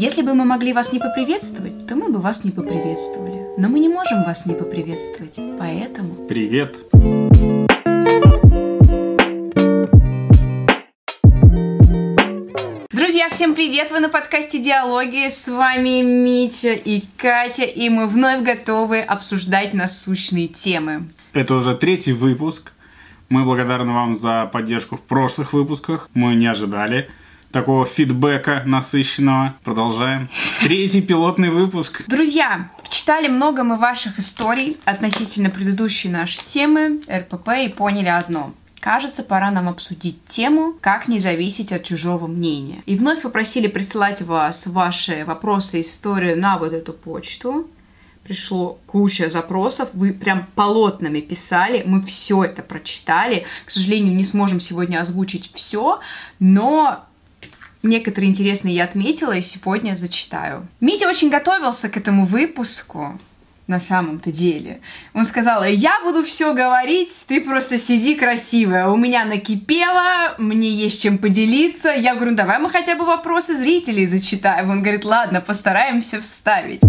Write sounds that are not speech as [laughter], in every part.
Если бы мы могли вас не поприветствовать, то мы бы вас не поприветствовали. Но мы не можем вас не поприветствовать, поэтому... Привет. Друзья, всем привет! Вы на подкасте «Диалоги». С вами Митя и Катя, и мы вновь готовы обсуждать насущные темы. Это уже третий выпуск. Мы благодарны вам за поддержку в прошлых выпусках. Мы не ожидали такого фидбэка насыщенного. Продолжаем. Третий пилотный выпуск. Друзья, читали много мы ваших историй относительно предыдущей нашей темы РПП и поняли одно. Кажется, пора нам обсудить тему «Как не зависеть от чужого мнения». И вновь попросили присылать вас ваши вопросы и истории на вот эту почту. Пришло куча запросов, вы прям полотнами писали, мы все это прочитали. К сожалению, не сможем сегодня озвучить все, но некоторые интересные я отметила и сегодня зачитаю. Митя очень готовился к этому выпуску на самом-то деле. Он сказал, я буду все говорить, ты просто сиди красивая. У меня накипело, мне есть чем поделиться. Я говорю, давай мы хотя бы вопросы зрителей зачитаем. Он говорит, ладно, постараемся вставить.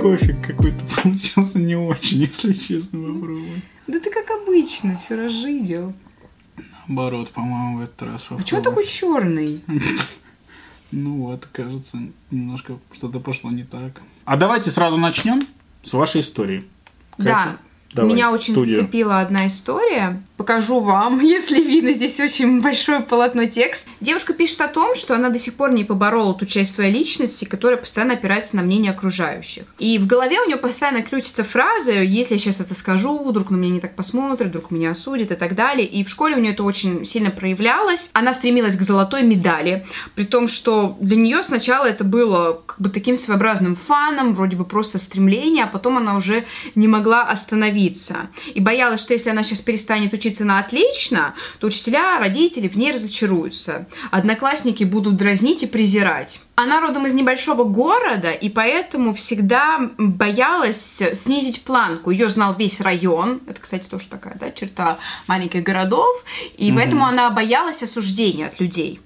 Кофе какой-то получился не очень, если честно, попробовать. Да ты как обычно, все разжидел. Наоборот, по-моему, в этот раз А чего такой черный? [laughs] Ну вот, кажется, немножко что-то пошло не так. А давайте сразу начнем с вашей истории. Да. Давай, Меня очень студию. зацепила одна история. Покажу вам, [laughs] если видно, здесь очень большое полотно текст. Девушка пишет о том, что она до сих пор не поборола ту часть своей личности, которая постоянно опирается на мнение окружающих. И в голове у нее постоянно крутится фраза «если я сейчас это скажу, вдруг на меня не так посмотрят, вдруг меня осудят» и так далее. И в школе у нее это очень сильно проявлялось. Она стремилась к золотой медали, при том, что для нее сначала это было как бы таким своеобразным фаном, вроде бы просто стремление, а потом она уже не могла остановиться. И боялась, что если она сейчас перестанет учиться на отлично, то учителя, родители в ней разочаруются. Одноклассники будут дразнить и презирать. Она родом из небольшого города, и поэтому всегда боялась снизить планку. Ее знал весь район. Это, кстати, тоже такая да, черта маленьких городов. И Мгм. поэтому она боялась осуждения от людей.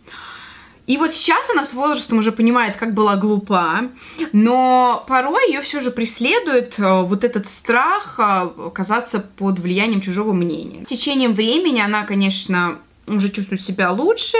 И вот сейчас она с возрастом уже понимает, как была глупа, но порой ее все же преследует э, вот этот страх э, оказаться под влиянием чужого мнения. С течением времени она, конечно, уже чувствует себя лучше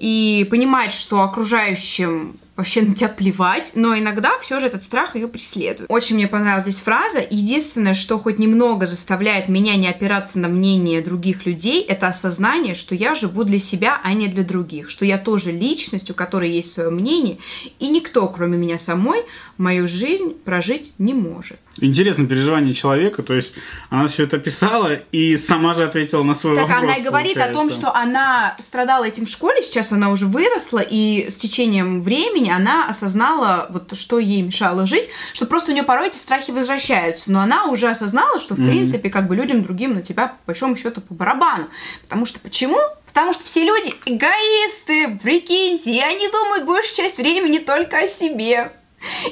и понимает, что окружающим вообще на тебя плевать, но иногда все же этот страх ее преследует. Очень мне понравилась здесь фраза. Единственное, что хоть немного заставляет меня не опираться на мнение других людей, это осознание, что я живу для себя, а не для других, что я тоже личность, у которой есть свое мнение, и никто, кроме меня самой, мою жизнь прожить не может. Интересное переживание человека, то есть она все это писала и сама же ответила на свой Так вопрос. она и говорит о том, получается. что она страдала этим в школе, сейчас она уже выросла, и с течением времени она осознала, вот что ей мешало жить, что просто у нее порой эти страхи возвращаются, но она уже осознала, что в Мгм. принципе как бы людям другим на тебя по большому счету по барабану. Потому что почему? Потому что все люди эгоисты, прикиньте, и они думают большую часть времени только о себе.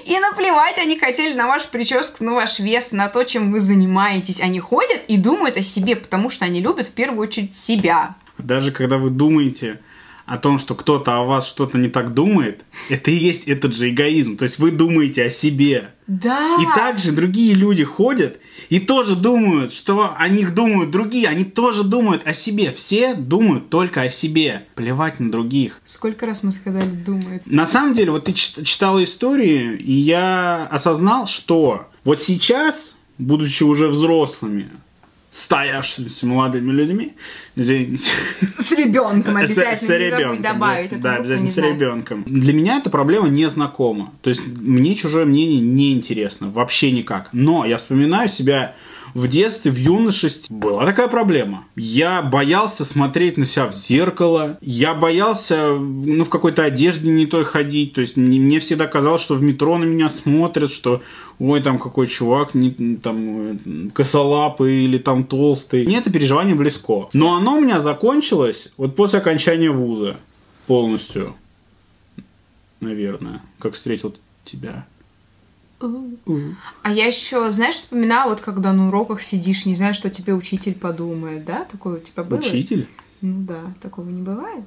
И наплевать они хотели на вашу прическу, на ваш вес, на то, чем вы занимаетесь. Они ходят и думают о себе, потому что они любят в первую очередь себя. Даже когда вы думаете о том, что кто-то о вас что-то не так думает, это и есть этот же эгоизм. То есть вы думаете о себе. Да. И также другие люди ходят и тоже думают, что о них думают другие. Они тоже думают о себе. Все думают только о себе. Плевать на других. Сколько раз мы сказали думает? На самом деле, вот ты чит- читала историю, и я осознал, что вот сейчас, будучи уже взрослыми, стоявшимися молодыми людьми, извините, С ребенком с- обязательно. с не забудь ребенком, добавить. да, да, обязательно с знаю. ребенком. Для меня эта проблема не знакома. То есть мне чужое мнение не интересно, вообще никак. Но я вспоминаю себя в детстве, в юношестве была такая проблема. Я боялся смотреть на себя в зеркало, я боялся ну, в какой-то одежде не той ходить. То есть мне, всегда казалось, что в метро на меня смотрят, что ой, там какой чувак, не, там, э, косолапый или там толстый. Мне это переживание близко. Но оно у меня закончилось вот после окончания вуза полностью, наверное, как встретил тебя. А я еще, знаешь, вспоминаю, вот когда на уроках сидишь, не знаешь, что тебе учитель подумает, да? Такое у тебя было? Учитель? Ну да, такого не бывает.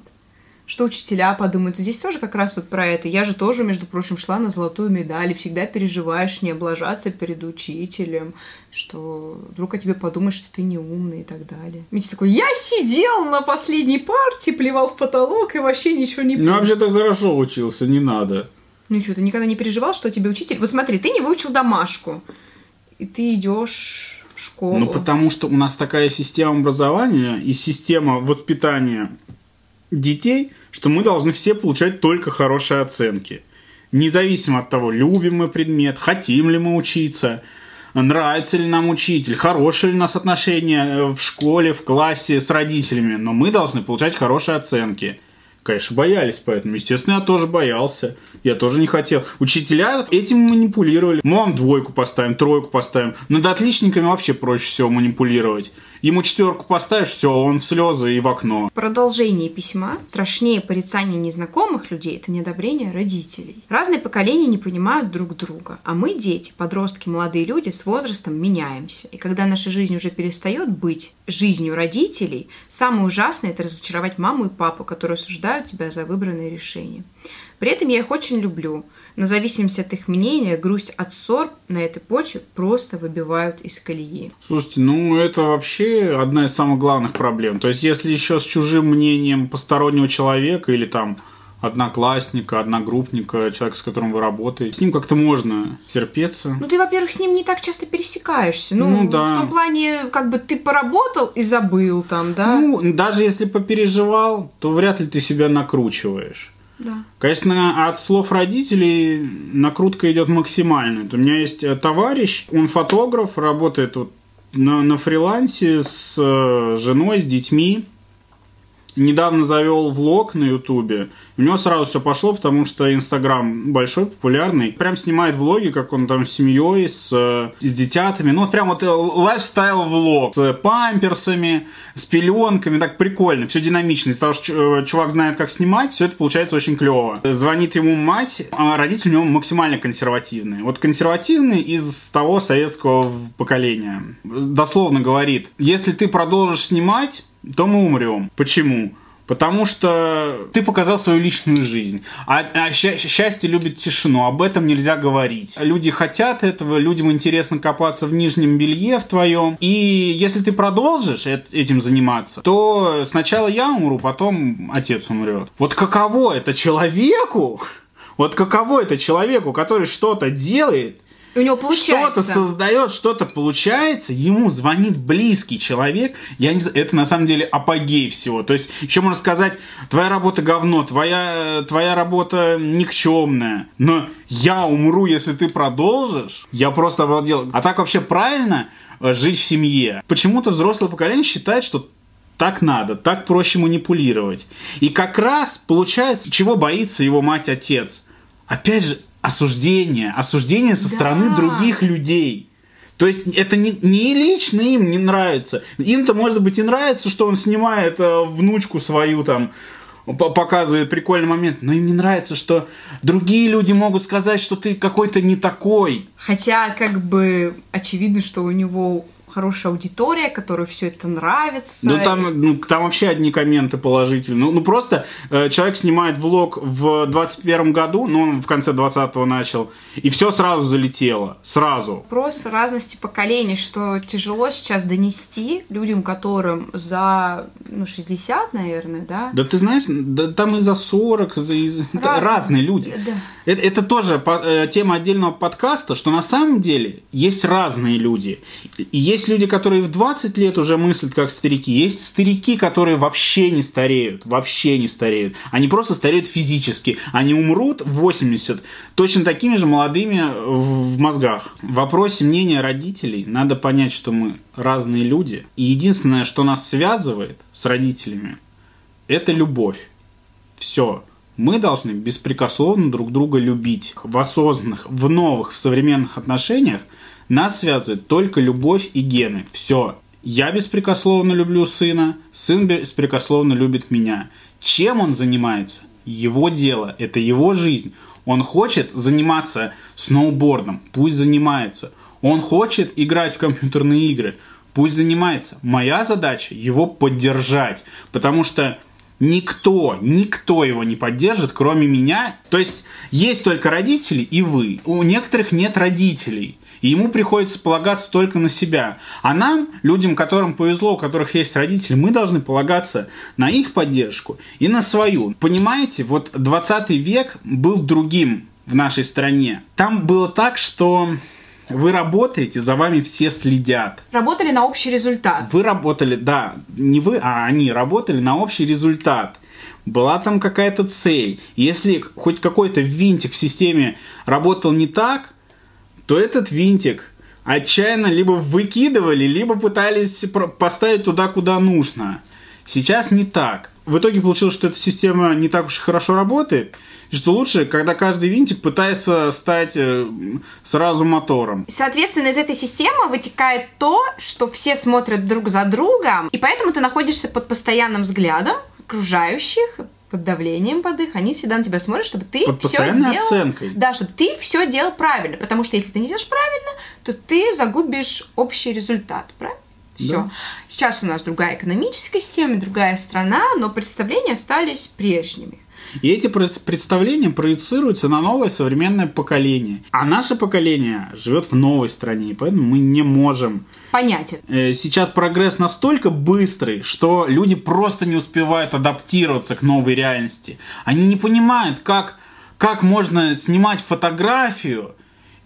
что учителя подумают. Здесь тоже как раз вот про это. Я же тоже, между прочим, шла на золотую медаль, и всегда переживаешь не облажаться перед учителем, что вдруг о тебе подумают, что ты не умный и так далее. Митя такой, я сидел на последней партии, плевал в потолок и вообще ничего не Ну, вообще-то хорошо учился, не надо. Ну что, ты никогда не переживал, что тебе учитель... Вот смотри, ты не выучил домашку, и ты идешь в школу. Ну, потому что у нас такая система образования и система воспитания детей, что мы должны все получать только хорошие оценки. Независимо от того, любим мы предмет, хотим ли мы учиться, нравится ли нам учитель, хорошие ли у нас отношения в школе, в классе с родителями, но мы должны получать хорошие оценки. Конечно, боялись поэтому. Естественно, я тоже боялся. Я тоже не хотел. Учителя этим манипулировали. Мы вам двойку поставим, тройку поставим. Над отличниками вообще проще всего манипулировать. Ему четверку поставишь, все, он в слезы и в окно. Продолжение письма. Страшнее порицания незнакомых людей – это неодобрение родителей. Разные поколения не понимают друг друга, а мы, дети, подростки, молодые люди, с возрастом меняемся. И когда наша жизнь уже перестает быть жизнью родителей, самое ужасное – это разочаровать маму и папу, которые осуждают тебя за выбранное решение. При этом я их очень люблю – но зависимость от их мнения, грусть от ссор на этой почве просто выбивают из колеи. Слушайте, ну это вообще одна из самых главных проблем. То есть если еще с чужим мнением постороннего человека или там одноклассника, одногруппника, человека, с которым вы работаете. С ним как-то можно терпеться. Ну, ты, во-первых, с ним не так часто пересекаешься. Ну, ну да. В том плане, как бы ты поработал и забыл там, да? Ну, даже если попереживал, то вряд ли ты себя накручиваешь. Да. Конечно, от слов родителей накрутка идет максимальная. У меня есть э, товарищ, он фотограф, работает вот на, на фрилансе с э, женой, с детьми недавно завел влог на Ютубе. У него сразу все пошло, потому что Инстаграм большой, популярный. Прям снимает влоги, как он там с семьей, с, с детятами. Ну, вот прям вот э, лайфстайл влог. С памперсами, с пеленками. Так прикольно, все динамично. Из-за того, что э, чувак знает, как снимать, все это получается очень клево. Звонит ему мать, а родители у него максимально консервативные. Вот консервативный из того советского поколения. Дословно говорит, если ты продолжишь снимать, то мы умрем. Почему? Потому что ты показал свою личную жизнь. А, а счастье любит тишину. Об этом нельзя говорить. Люди хотят этого, людям интересно копаться в нижнем белье в твоем. И если ты продолжишь этим заниматься, то сначала я умру, потом отец умрет. Вот каково это человеку? Вот каково это человеку, который что-то делает, у него получается. Что-то создает, что-то получается, ему звонит близкий человек. Я не знаю, это на самом деле апогей всего. То есть, еще можно сказать, твоя работа говно, твоя, твоя работа никчемная. Но я умру, если ты продолжишь. Я просто обалдел. А так вообще правильно э, жить в семье? Почему-то взрослое поколение считает, что так надо, так проще манипулировать. И как раз получается, чего боится его мать-отец. Опять же, осуждение, осуждение со да. стороны других людей. То есть это не, не лично им не нравится. Им-то, может быть, и нравится, что он снимает э, внучку свою там, показывает прикольный момент, но им не нравится, что другие люди могут сказать, что ты какой-то не такой. Хотя, как бы, очевидно, что у него хорошая аудитория, которой все это нравится. Ну там, ну, там вообще одни комменты положительные. Ну, ну просто э, человек снимает влог в 21 году, ну он в конце 20-го начал, и все сразу залетело. Сразу. Просто разности поколений, что тяжело сейчас донести людям, которым за ну, 60, наверное, да? Да ты знаешь, да, там и за 40, за, и, разные. разные люди. Да. Это, это тоже по, э, тема отдельного подкаста, что на самом деле есть разные люди. И есть есть люди, которые в 20 лет уже мыслят как старики. Есть старики, которые вообще не стареют. Вообще не стареют. Они просто стареют физически. Они умрут в 80 точно такими же молодыми в мозгах. В вопросе мнения родителей надо понять, что мы разные люди. И единственное, что нас связывает с родителями, это любовь. Все. Мы должны беспрекословно друг друга любить. В осознанных, в новых, в современных отношениях нас связывает только любовь и гены. Все. Я беспрекословно люблю сына, сын беспрекословно любит меня. Чем он занимается? Его дело, это его жизнь. Он хочет заниматься сноубордом, пусть занимается. Он хочет играть в компьютерные игры, пусть занимается. Моя задача его поддержать, потому что Никто, никто его не поддержит, кроме меня. То есть есть только родители и вы. У некоторых нет родителей. И ему приходится полагаться только на себя. А нам, людям, которым повезло, у которых есть родители, мы должны полагаться на их поддержку и на свою. Понимаете, вот 20 век был другим в нашей стране. Там было так, что вы работаете, за вами все следят. Работали на общий результат. Вы работали, да, не вы, а они работали на общий результат. Была там какая-то цель. Если хоть какой-то винтик в системе работал не так, то этот винтик отчаянно либо выкидывали, либо пытались поставить туда, куда нужно. Сейчас не так. В итоге получилось, что эта система не так уж и хорошо работает, и что лучше, когда каждый винтик пытается стать э, сразу мотором. Соответственно, из этой системы вытекает то, что все смотрят друг за другом, и поэтому ты находишься под постоянным взглядом окружающих, под давлением под их, они всегда на тебя смотрят, чтобы ты Под все делал, оценкой. да, чтобы ты все делал правильно, потому что если ты не делаешь правильно, то ты загубишь общий результат, правильно? Все. Да. Сейчас у нас другая экономическая система, другая страна, но представления остались прежними. И эти представления проецируются на новое современное поколение. А наше поколение живет в новой стране, и поэтому мы не можем. Понять это. Э, Сейчас прогресс настолько быстрый, что люди просто не успевают адаптироваться к новой реальности. Они не понимают, как, как можно снимать фотографию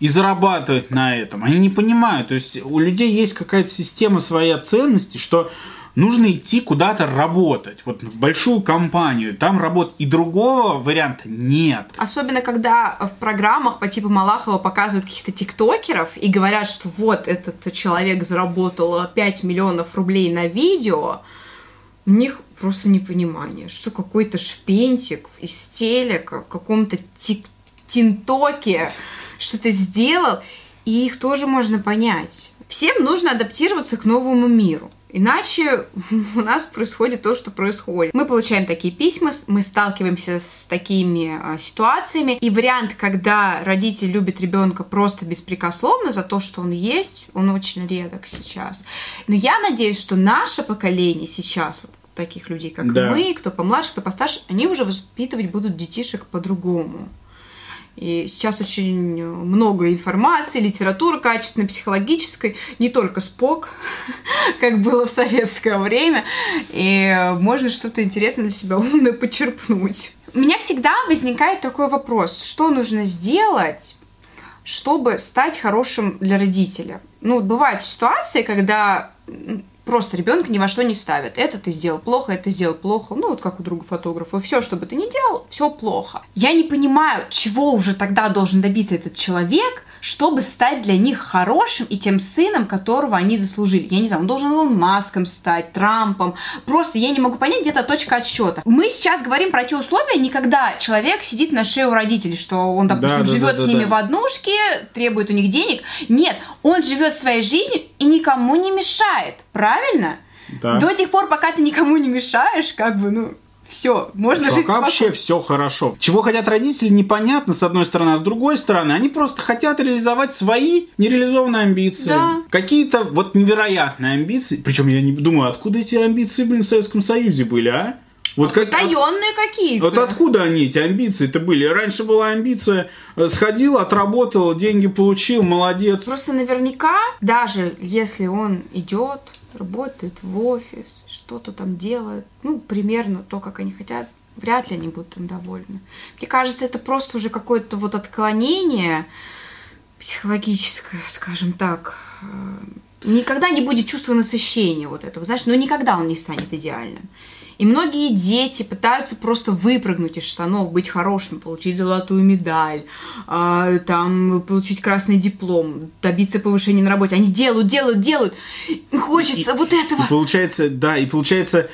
и зарабатывать на этом. Они не понимают. То есть у людей есть какая-то система своей ценностей, что нужно идти куда-то работать. Вот в большую компанию. Там работать. И другого варианта нет. Особенно, когда в программах по типу Малахова показывают каких-то тиктокеров и говорят, что вот этот человек заработал 5 миллионов рублей на видео, у них просто непонимание, что какой-то шпентик из телека в каком-то тик тинтоке что-то сделал, и их тоже можно понять. Всем нужно адаптироваться к новому миру. Иначе [laughs] у нас происходит то, что происходит. Мы получаем такие письма, мы сталкиваемся с такими а, ситуациями. И вариант, когда родитель любит ребенка просто беспрекословно за то, что он есть, он очень редок сейчас. Но я надеюсь, что наше поколение сейчас, вот таких людей, как Да. мы, кто помладше, кто постарше, они уже воспитывать будут детишек по-другому. И сейчас очень много информации, литературы качественной, психологической, не только СПОК, [laughs] как было в советское время, и можно что-то интересное для себя умное почерпнуть. У меня всегда возникает такой вопрос, что нужно сделать, чтобы стать хорошим для родителя? Ну, бывают ситуации, когда просто ребенка ни во что не вставят. Это ты сделал плохо, это сделал плохо. Ну, вот как у друга фотографа. Все, что бы ты ни делал, все плохо. Я не понимаю, чего уже тогда должен добиться этот человек, чтобы стать для них хорошим и тем сыном, которого они заслужили. Я не знаю, он должен Илон Маском стать, Трампом. Просто я не могу понять, где-то точка отсчета. Мы сейчас говорим про те условия, не когда человек сидит на шее у родителей, что он, допустим, Да, да, живет да, с да, ними да. в однушке, требует у них денег. Нет, он живет своей жизнью и никому не мешает. Правильно? Да. До тех пор, пока ты никому не мешаешь, как бы, ну, все, можно жить Чувака вообще все хорошо. Чего хотят родители, непонятно, с одной стороны, а с другой стороны, они просто хотят реализовать свои нереализованные амбиции. Да. Какие-то вот невероятные амбиции. Причем я не думаю, откуда эти амбиции, блин, в Советском Союзе были, а? Вот как, от- Потаенные какие-то. вот откуда они, эти амбиции-то были? Раньше была амбиция, э, сходил, отработал, деньги получил, молодец. Просто наверняка, даже если он идет, работает в офис, что-то там делает, ну, примерно то, как они хотят, вряд ли они будут им довольны. Мне кажется, это просто уже какое-то вот отклонение психологическое, скажем так. Э, Никогда не будет чувства насыщения вот этого, знаешь, но никогда он не станет идеальным. И многие дети пытаются просто выпрыгнуть из штанов, быть хорошим, получить золотую медаль, а, там, получить красный диплом, добиться повышения на работе. Они делают, делают, делают. Им Хочется вот этого. И получается, да, и получается,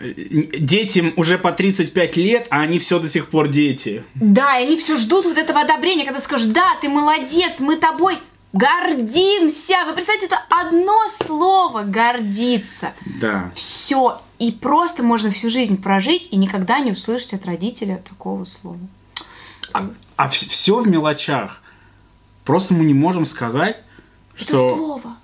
э, детям уже по 35 лет, а они все до сих пор дети. Да, и они все ждут вот этого одобрения, когда скажешь, да, ты молодец, мы тобой гордимся. Вы представьте, это одно слово гордиться. Да. Все. И просто можно всю жизнь прожить и никогда не услышать от родителя такого слова. А, все в мелочах. Просто мы не можем сказать, Это что... слово.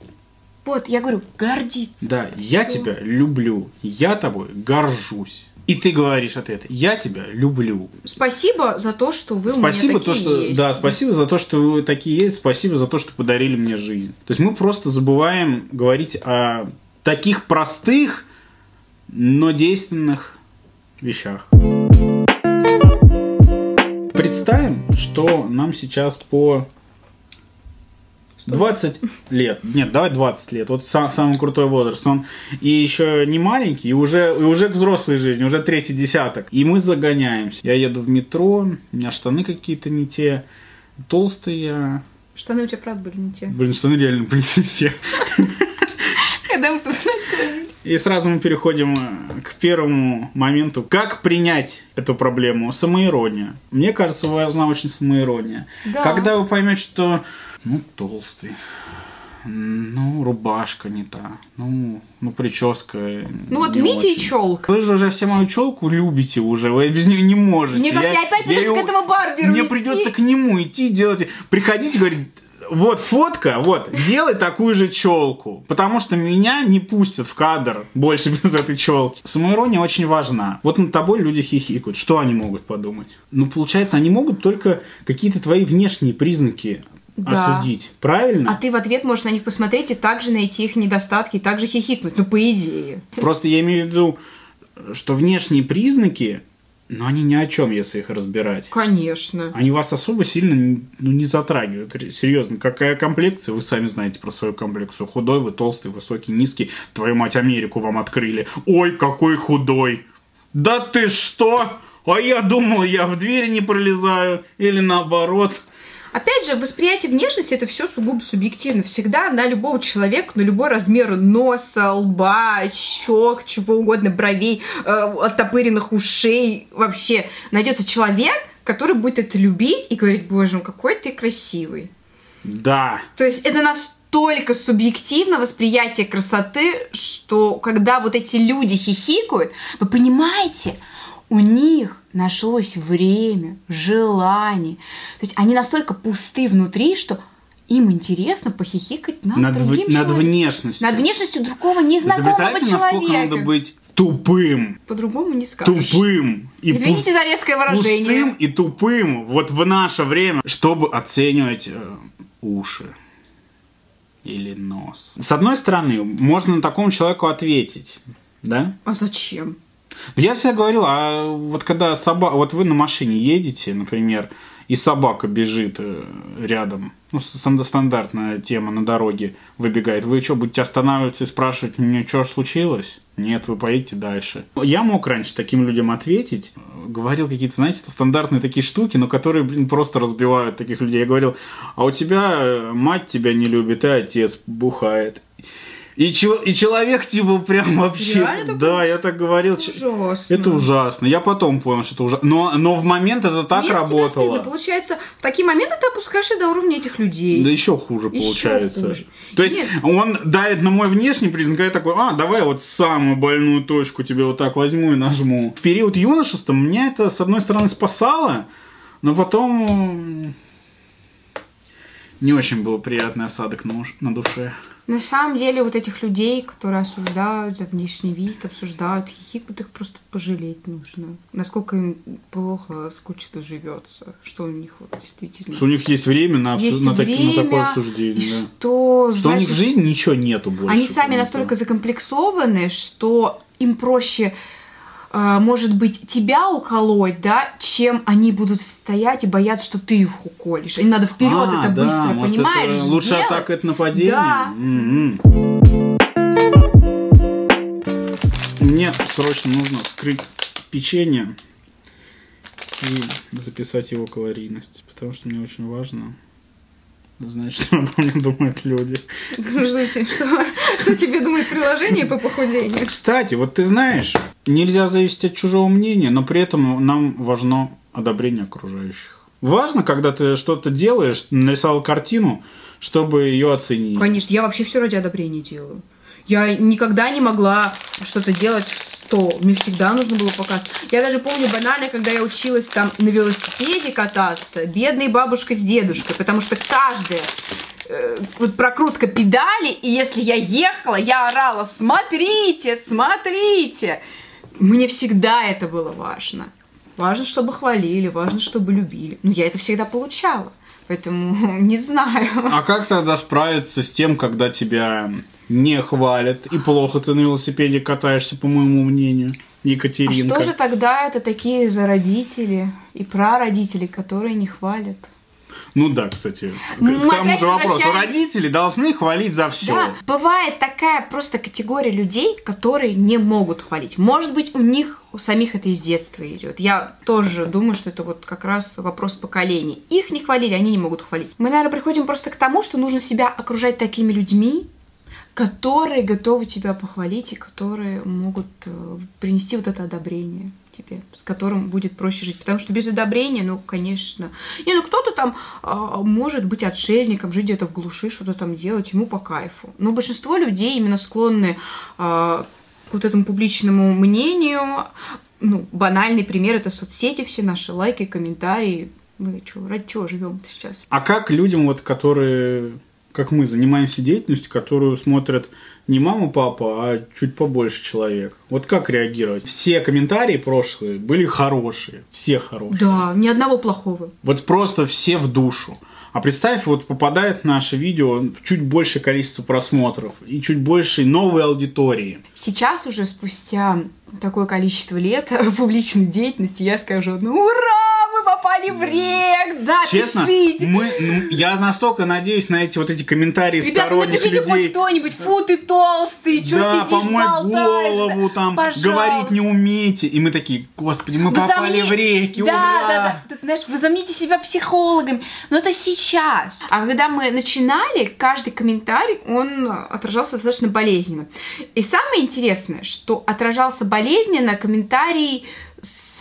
Вот, я говорю, гордиться. Да, я Всё. тебя люблю, я тобой горжусь. И ты говоришь ответ, я тебя люблю. Спасибо за то, что вы спасибо у меня то, такие что, есть. Да, спасибо за то, что вы такие есть, спасибо за то, что подарили мне жизнь. То есть мы просто забываем говорить о таких простых, но действенных вещах. Представим, что нам сейчас по 20 лет. Нет, давай 20 лет. Вот сам, самый крутой возраст. Он и еще не маленький, и уже, и уже к взрослой жизни, уже третий десяток. И мы загоняемся. Я еду в метро, у меня штаны какие-то не те, толстые. Штаны у тебя, правда, были не те. Блин, штаны реально были не те. Когда мы познакомились. И сразу мы переходим э, к первому моменту. Как принять эту проблему? Самоирония. Мне кажется, важна очень самоирония. Да. Когда вы поймете, что ну толстый, ну рубашка не та, ну, ну прическа. Ну вот Митя и челка. Вы же уже все мою челку любите уже, вы без нее не можете. Мне кажется, опять придется его- к этому барберу Мне идти. придется к нему идти, делать, приходить и говорить, вот фотка, вот, делай такую же челку. Потому что меня не пустят в кадр больше [laughs] без этой челки. Самоирония очень важна. Вот над тобой люди хихикают. Что они могут подумать? Ну, получается, они могут только какие-то твои внешние признаки Да. осудить. Правильно? А ты в ответ можешь на них посмотреть и также найти их недостатки, и также хихикнуть. Ну, по идее. Просто я имею в виду, что внешние признаки, но они ни о чем, если их разбирать. Конечно. Они вас особо сильно ну, не затрагивают. Серьезно, какая комплекция, вы сами знаете про свою комплекцию. Худой вы, толстый, высокий, низкий. Твою мать, Америку вам открыли. Ой, какой худой. Да ты что? А я думал, я в двери не пролезаю. Или наоборот. Опять же, восприятие внешности это все сугубо субъективно. Всегда на любого человека, на любой размер носа, лба, щек, чего угодно, бровей, э, оттопыренных ушей, вообще найдется человек, который будет это любить и говорить, боже мой, какой ты красивый. Да. То есть это настолько субъективно восприятие красоты, что когда вот эти люди хихикают, вы понимаете, у них нашлось время, желание. То есть они настолько пусты внутри, что им интересно похихикать над, Над, в- другим над человеком. внешностью. Над внешностью другого Вы незнакомого насколько человека. надо быть тупым? По-другому не скажешь. Тупым. И Извините за резкое выражение. пустым и тупым вот в наше время, чтобы оценивать э, уши или нос. С одной стороны, можно такому человеку ответить, да? А зачем? Я всегда говорил, а вот когда собака, вот вы на машине едете, например, и собака бежит э, рядом, ну, стан- стандартная тема на дороге выбегает, вы что, будете останавливаться и спрашивать, мне что случилось? Нет, вы поедете дальше. Я мог раньше таким людям ответить, э, говорил какие-то, знаете, стандартные такие штуки, но которые, блин, просто разбивают таких людей. Я говорил, а у тебя э, мать тебя не любит, и отец бухает. И, чел- и человек, типа, прям вообще... Реально? Да, я так говорил. Это ужасно. это ужасно. Я потом понял, что это ужасно. Но, но в момент это так Если тебе работало. стыдно, получается, в такие моменты ты опускаешься до уровня этих людей. Да еще хуже Ещё получается. хуже. То есть Нет. он давит на мой внешний признак, а я такой, а, давай вот самую больную точку тебе вот так возьму и нажму. В период юношества меня это, с одной стороны, спасало, но потом не очень был приятный осадок на, уш- на душе. На самом деле, вот этих людей, которые осуждают за внешний вид, обсуждают, хихикают, их просто пожалеть нужно. Насколько им плохо, скучно живется, что у них вот действительно Что у них есть время на, обсу- есть на, таки- на время, такое обсуждение. и да. что, Что у них в жизни ничего нету больше. они сами настолько закомплексованы, что им проще может быть, тебя уколоть, да, чем они будут стоять и бояться, что ты их уколешь. Им надо вперед А, это да, быстро, может, понимаешь? это лучше сделать. атака это нападение. Да. М-м. Мне срочно нужно вскрыть печенье и записать его калорийность, потому что мне очень важно знать, что обо мне думают люди. Подождите, что, что тебе думает приложение по похудению? Кстати, вот ты знаешь, нельзя зависеть от чужого мнения, но при этом нам важно одобрение окружающих. Важно, когда ты что-то делаешь, нарисовал картину, чтобы ее оценили. Конечно, я вообще все ради одобрения делаю. Я никогда не могла что-то делать в 100. Мне всегда нужно было показать. Я даже помню банально, когда я училась там на велосипеде кататься, бедная бабушка с дедушкой, потому что каждая э, вот прокрутка педали, и если я ехала, я орала, смотрите, смотрите. Мне всегда это было важно. Важно, чтобы хвалили, важно, чтобы любили. Но я это всегда получала. Поэтому [laughs] не знаю. А как тогда справиться с тем, когда тебя не хвалят и плохо ты на велосипеде катаешься, по моему мнению, Екатеринка? А что же тогда это такие за родители и прародители, которые не хвалят? Ну да, кстати. Мы к тому же вопросу. Родители должны хвалить за все. Да, бывает такая просто категория людей, которые не могут хвалить. Может быть, у них у самих это из детства идет. Я тоже думаю, что это вот как раз вопрос поколений. Их не хвалили, они не могут хвалить. Мы, наверное, приходим просто к тому, что нужно себя окружать такими людьми, которые готовы тебя похвалить и которые могут э, принести вот это одобрение тебе, с которым будет проще жить. Потому что без одобрения, ну, конечно... Не, ну кто-то там а, может быть отшельником, жить где-то в глуши, что-то там делать, ему по кайфу. Но большинство людей именно склонны а, к вот этому публичному мнению. Ну, банальный пример это соцсети, все наши лайки, комментарии. Мы что, ради чего живем сейчас? А как людям, вот, которые, как мы, занимаемся деятельностью, которую смотрят не мама, папа, а чуть побольше человек. Вот как реагировать? Все комментарии прошлые были хорошие, все хорошие. Да, ни одного плохого. Вот просто все в душу. А представь, вот попадает наше видео в чуть большее количество просмотров и чуть больше новой аудитории. Сейчас уже спустя такое количество лет [laughs] публичной деятельности я скажу, ну ура, мы попали в рек, да, Честно, пишите. мы, ну, я настолько надеюсь на эти вот эти комментарии Ребята, сторонних напишите людей. хоть кто-нибудь, фу, ты толстый, что да, сидишь, помой болтаешь, голову, да? там, Пожалуйста. говорить не умеете. И мы такие, господи, мы попали Возомни- в реки, да, ура! да, да, Ты знаешь, возомните себя психологами, но это сейчас. А когда мы начинали, каждый комментарий, он отражался достаточно болезненно. И самое интересное, что отражался болезненно комментарий с,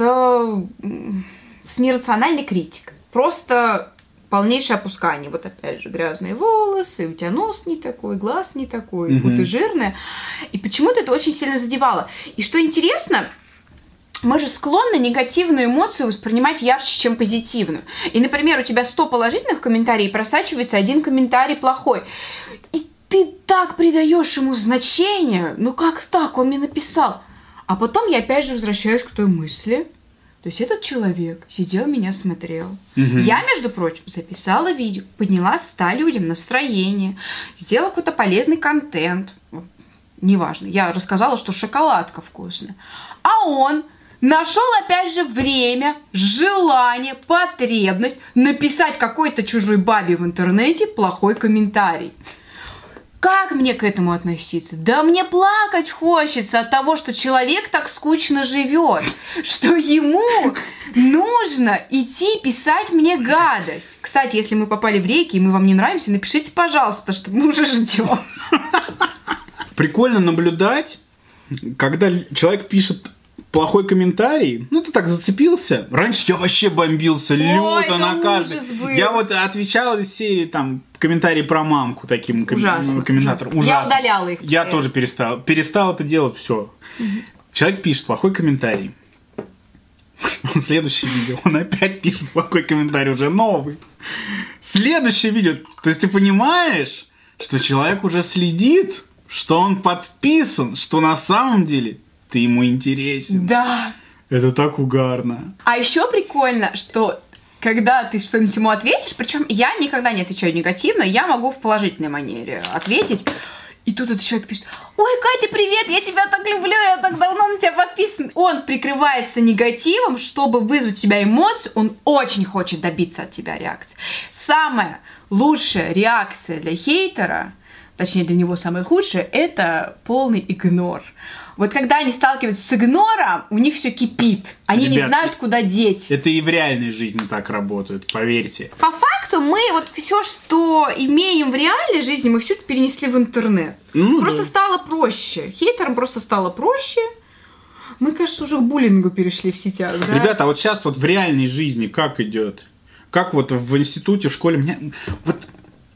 с нерациональной критикой. Просто полнейшее опускание. Вот опять же, грязные волосы, у тебя нос не такой, глаз не такой, Мгм. вот ты жирная. И почему-то это очень сильно задевало. И что интересно, мы же склонны негативную эмоцию воспринимать ярче, чем позитивную. И, например, у тебя 100 положительных комментариев, просачивается один комментарий плохой. И ты так придаешь ему значение. Ну как так? Он мне написал. А потом я опять же возвращаюсь к той мысли. То есть этот человек сидел, меня смотрел. Мгм. Я, между прочим, записала видео, подняла 100 людям настроение, сделала какой-то полезный контент. Неважно. Я рассказала, что шоколадка вкусная. А он нашел опять же время, желание, потребность написать какой-то чужой бабе в интернете плохой комментарий. Как мне к этому относиться? Да мне плакать хочется от того, что человек так скучно живет, что ему нужно идти писать мне гадость. Кстати, если мы попали в реки и мы вам не нравимся, напишите, пожалуйста, что мы уже ждем. Прикольно наблюдать, когда человек пишет плохой комментарий, ну ты так зацепился. Раньше я вообще бомбился люто это на каждый. Я вот отвечал из серии там комментарии про мамку таким ком- Ужасно, комментаторам. ужасно. Я Ужасно. удаляла их Я постоянно. тоже перестал. Перестал это делать, все. Человек пишет плохой комментарий. [laughs] Следующее видео, он опять пишет плохой комментарий, уже новый. Следующее видео, то есть ты понимаешь, что человек уже следит, что он подписан, что на самом деле ты ему интересен. Да. Это так угарно. А еще прикольно, что когда ты что-нибудь ему ответишь, причем я никогда не отвечаю негативно, я могу в положительной манере ответить. И тут этот человек пишет, ой, Катя, привет, я тебя так люблю, я так давно на тебя подписан. Он прикрывается негативом, чтобы вызвать у тебя эмоцию, он очень хочет добиться от тебя реакции. Самая лучшая реакция для хейтера, точнее для него самая худшая, это полный игнор. Вот когда они сталкиваются с игнором, у них все кипит. Они не Ребят, знают, куда деть. Это и в реальной жизни так работает, поверьте. По факту мы вот все, что имеем в реальной жизни, мы все это перенесли в интернет. Ну, просто да. стало проще. Хейтерам просто стало проще. Мы, кажется, уже к буллингу перешли в сетях, да? Ребята, а вот сейчас вот в реальной жизни как идет? Как вот в институте, в школе? Мне вот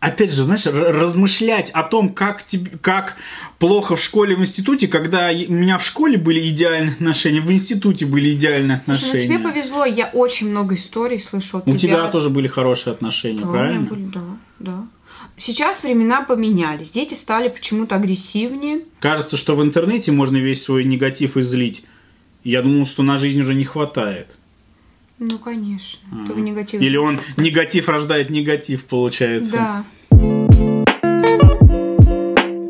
опять же, знаешь, размышлять о том, как тебе, как плохо в школе, в институте, когда у меня в школе были идеальные отношения, в институте были идеальные Слушай, ну отношения. тебе повезло, я очень много историй слышу от У ребят. тебя тоже были хорошие отношения, Да, у меня правильно? были, да, да. Сейчас времена поменялись. Дети стали почему-то агрессивнее. Кажется, что в интернете можно весь свой негатив излить. Я думал, что на жизнь уже не хватает. Ну, конечно. Этого негатива. Или он негатив рождает негатив, получается. Да.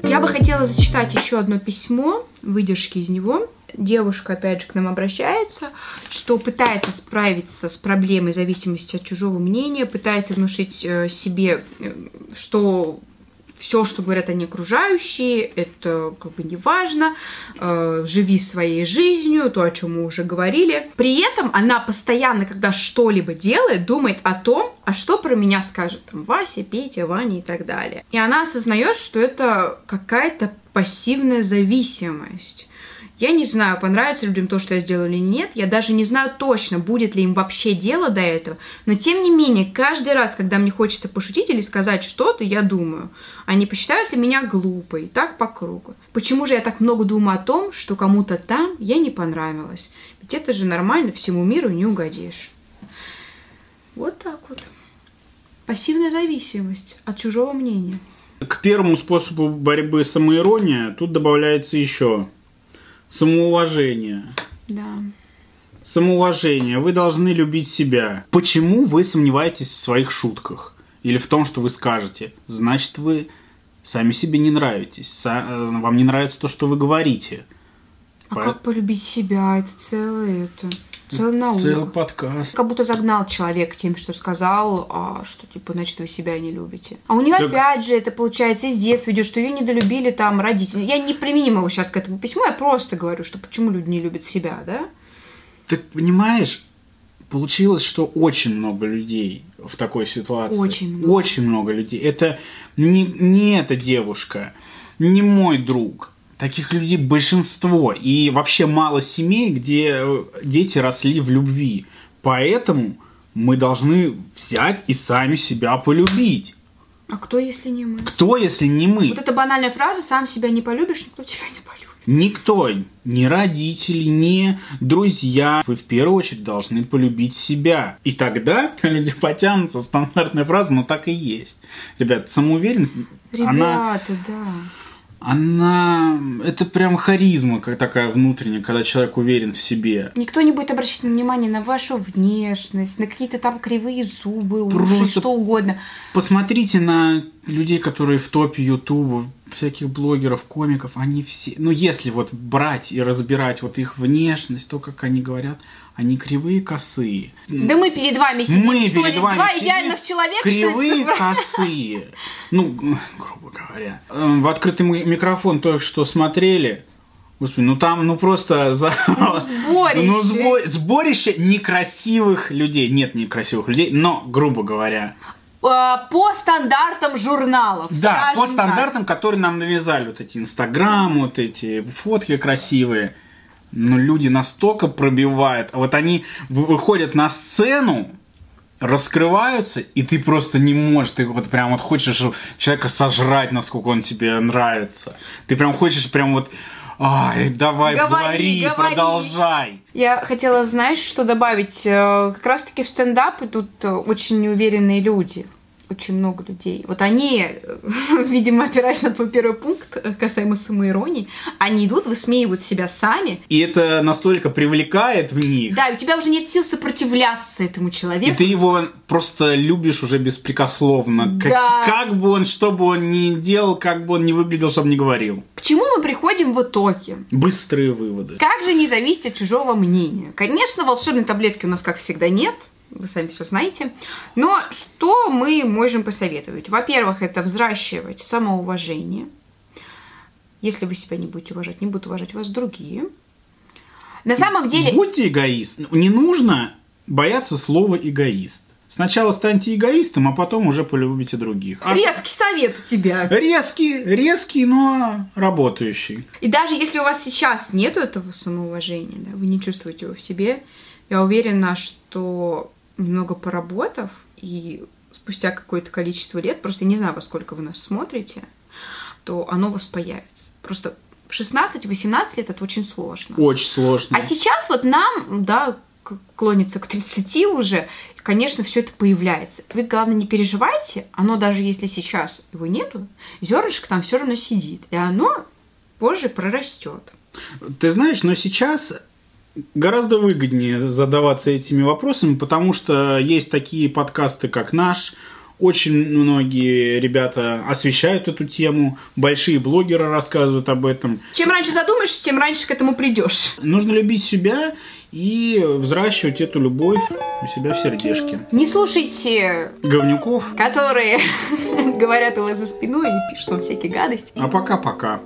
Я бы хотела зачитать еще одно письмо, выдержки из него. Девушка, опять же, к нам обращается, что пытается справиться с проблемой зависимости от чужого мнения, пытается внушить э, себе, э, что все, что говорят они окружающие, это как бы не важно, э, живи своей жизнью, то, о чем мы уже говорили. При этом она постоянно, когда что-либо делает, думает о том, а что про меня скажет там Вася, Петя, Ваня и так далее. И она осознает, что это какая-то пассивная зависимость. Я не знаю, понравится людям то, что я сделала или нет. Я даже не знаю точно, будет ли им вообще дело до этого. Но тем не менее, каждый раз, когда мне хочется пошутить или сказать что-то, я думаю, они посчитают ли меня глупой, так по кругу. Почему же я так много думаю о том, что кому-то там я не понравилась? Ведь это же нормально, всему миру не угодишь. Вот так вот. Пассивная зависимость от чужого мнения. К первому способу борьбы самоирония тут добавляется еще самоуважение. Да. Самоуважение. Вы должны любить себя. Почему вы сомневаетесь в своих шутках? Или в том, что вы скажете? Значит, вы сами себе не нравитесь. Э, Вам не нравится то, что вы говорите. А По- как полюбить себя? Это целое это. Целая наука. Целый подкаст. Как будто загнал человека тем, что сказал, а, что типа, значит, вы себя не любите. А у нее Так- опять же это получается из детства идет, что ее недолюбили там родители. Я не применим его сейчас к этому письму, я просто говорю, что почему люди не любят себя, да? Так понимаешь, получилось, что очень много людей в такой ситуации. Очень много. Очень много людей. Это не, не эта девушка, не мой друг. Таких людей большинство. И вообще мало семей, где э, дети росли в любви. Поэтому мы должны взять и сами себя полюбить. А кто, если не мы? Кто, если не мы? Вот эта банальная фраза «сам себя не полюбишь, никто тебя не полюбит». Никто, ни родители, ни друзья, вы в первую очередь должны полюбить себя. И тогда [laughs] люди потянутся, стандартная фраза, но так и есть. Ребят, самоуверенность, она, Ребята, да. Она, это прям харизма, как такая внутренняя, когда человек уверен в себе. Никто не будет обращать внимание на вашу внешность, на какие-то там кривые зубы, уши, Просто- что угодно. Посмотрите на людей, которые в топе Ютуба, всяких блогеров, комиков, они все... Ну, если вот брать и разбирать вот их внешность, то, как они говорят, они кривые, косые. Да мы перед вами сидим, Мы что перед здесь вами два сидим, идеальных человека, Кривые, что косые. Ну, грубо говоря. Эм, В открытый ми- микрофон только что смотрели. Господи, ну там, ну просто за... сборище. Ну, сбо- сборище некрасивых людей. Нет некрасивых людей, но, грубо говоря. Э, по стандартам журналов. Да, по стандартам, которые нам навязали. Вот эти инстаграм, вот эти фотки красивые. Но люди настолько пробивают. А вот они вы- выходят на сцену, раскрываются, и ты просто не можешь. Ты вот прям вот хочешь человека сожрать, насколько он тебе нравится. Ты прям хочешь прям вот... Ай, давай, Говори, говори, говори. продолжай. Я хотела, знаешь, что добавить? Э, Как раз-таки в стендапе тут э, очень неуверенные люди. Очень много людей. Вот они, э, [laughs] видимо, опираясь на твой первый пункт э, касаемо самоиронии, они идут, высмеивают себя сами. И это настолько привлекает в них. Да, и у тебя уже нет сил сопротивляться этому И человеку. ты его просто любишь уже беспрекословно. Как, Да. как бы он, что бы он ни делал, как бы он ни выглядел, чтобы не говорил. К чему мы приходим в итоге? Быстрые выводы. Как же не зависеть от чужого мнения? Конечно, волшебной таблетки у нас, как всегда, нет. Вы сами все знаете. Но что мы можем посоветовать? Во-первых, это взращивать самоуважение. Если вы себя не будете уважать, не будут уважать вас другие. На самом деле... Будьте эгоист. Не нужно бояться слова эгоист. Сначала станьте эгоистом, а потом уже полюбите других. А- Резкий совет у тебя. Резкий, резкий, но работающий. И даже если у вас сейчас нету этого самоуважения, да, вы не чувствуете его в себе, я уверена, что немного поработав и спустя какое-то количество лет, просто не знаю, во сколько вы нас смотрите, то оно у вас появится. Просто в 16-18 лет это очень сложно. Очень сложно. А сейчас вот нам, да, клонится к 30 уже, конечно, все это появляется. Вы, главное, не переживайте, оно даже если сейчас его нету, зернышко там все равно сидит, и оно позже прорастет. Ты знаешь, но сейчас гораздо выгоднее задаваться этими вопросами, потому что есть такие подкасты, как наш, очень многие ребята освещают эту тему, большие блогеры рассказывают об этом. Чем раньше задумаешься, тем раньше к этому придешь. Нужно любить себя и взращивать эту любовь у себя в сердечке. Не слушайте Говнюков. которые [laughs] говорят у вас за спиной и пишут вам всякие гадости. А пока-пока.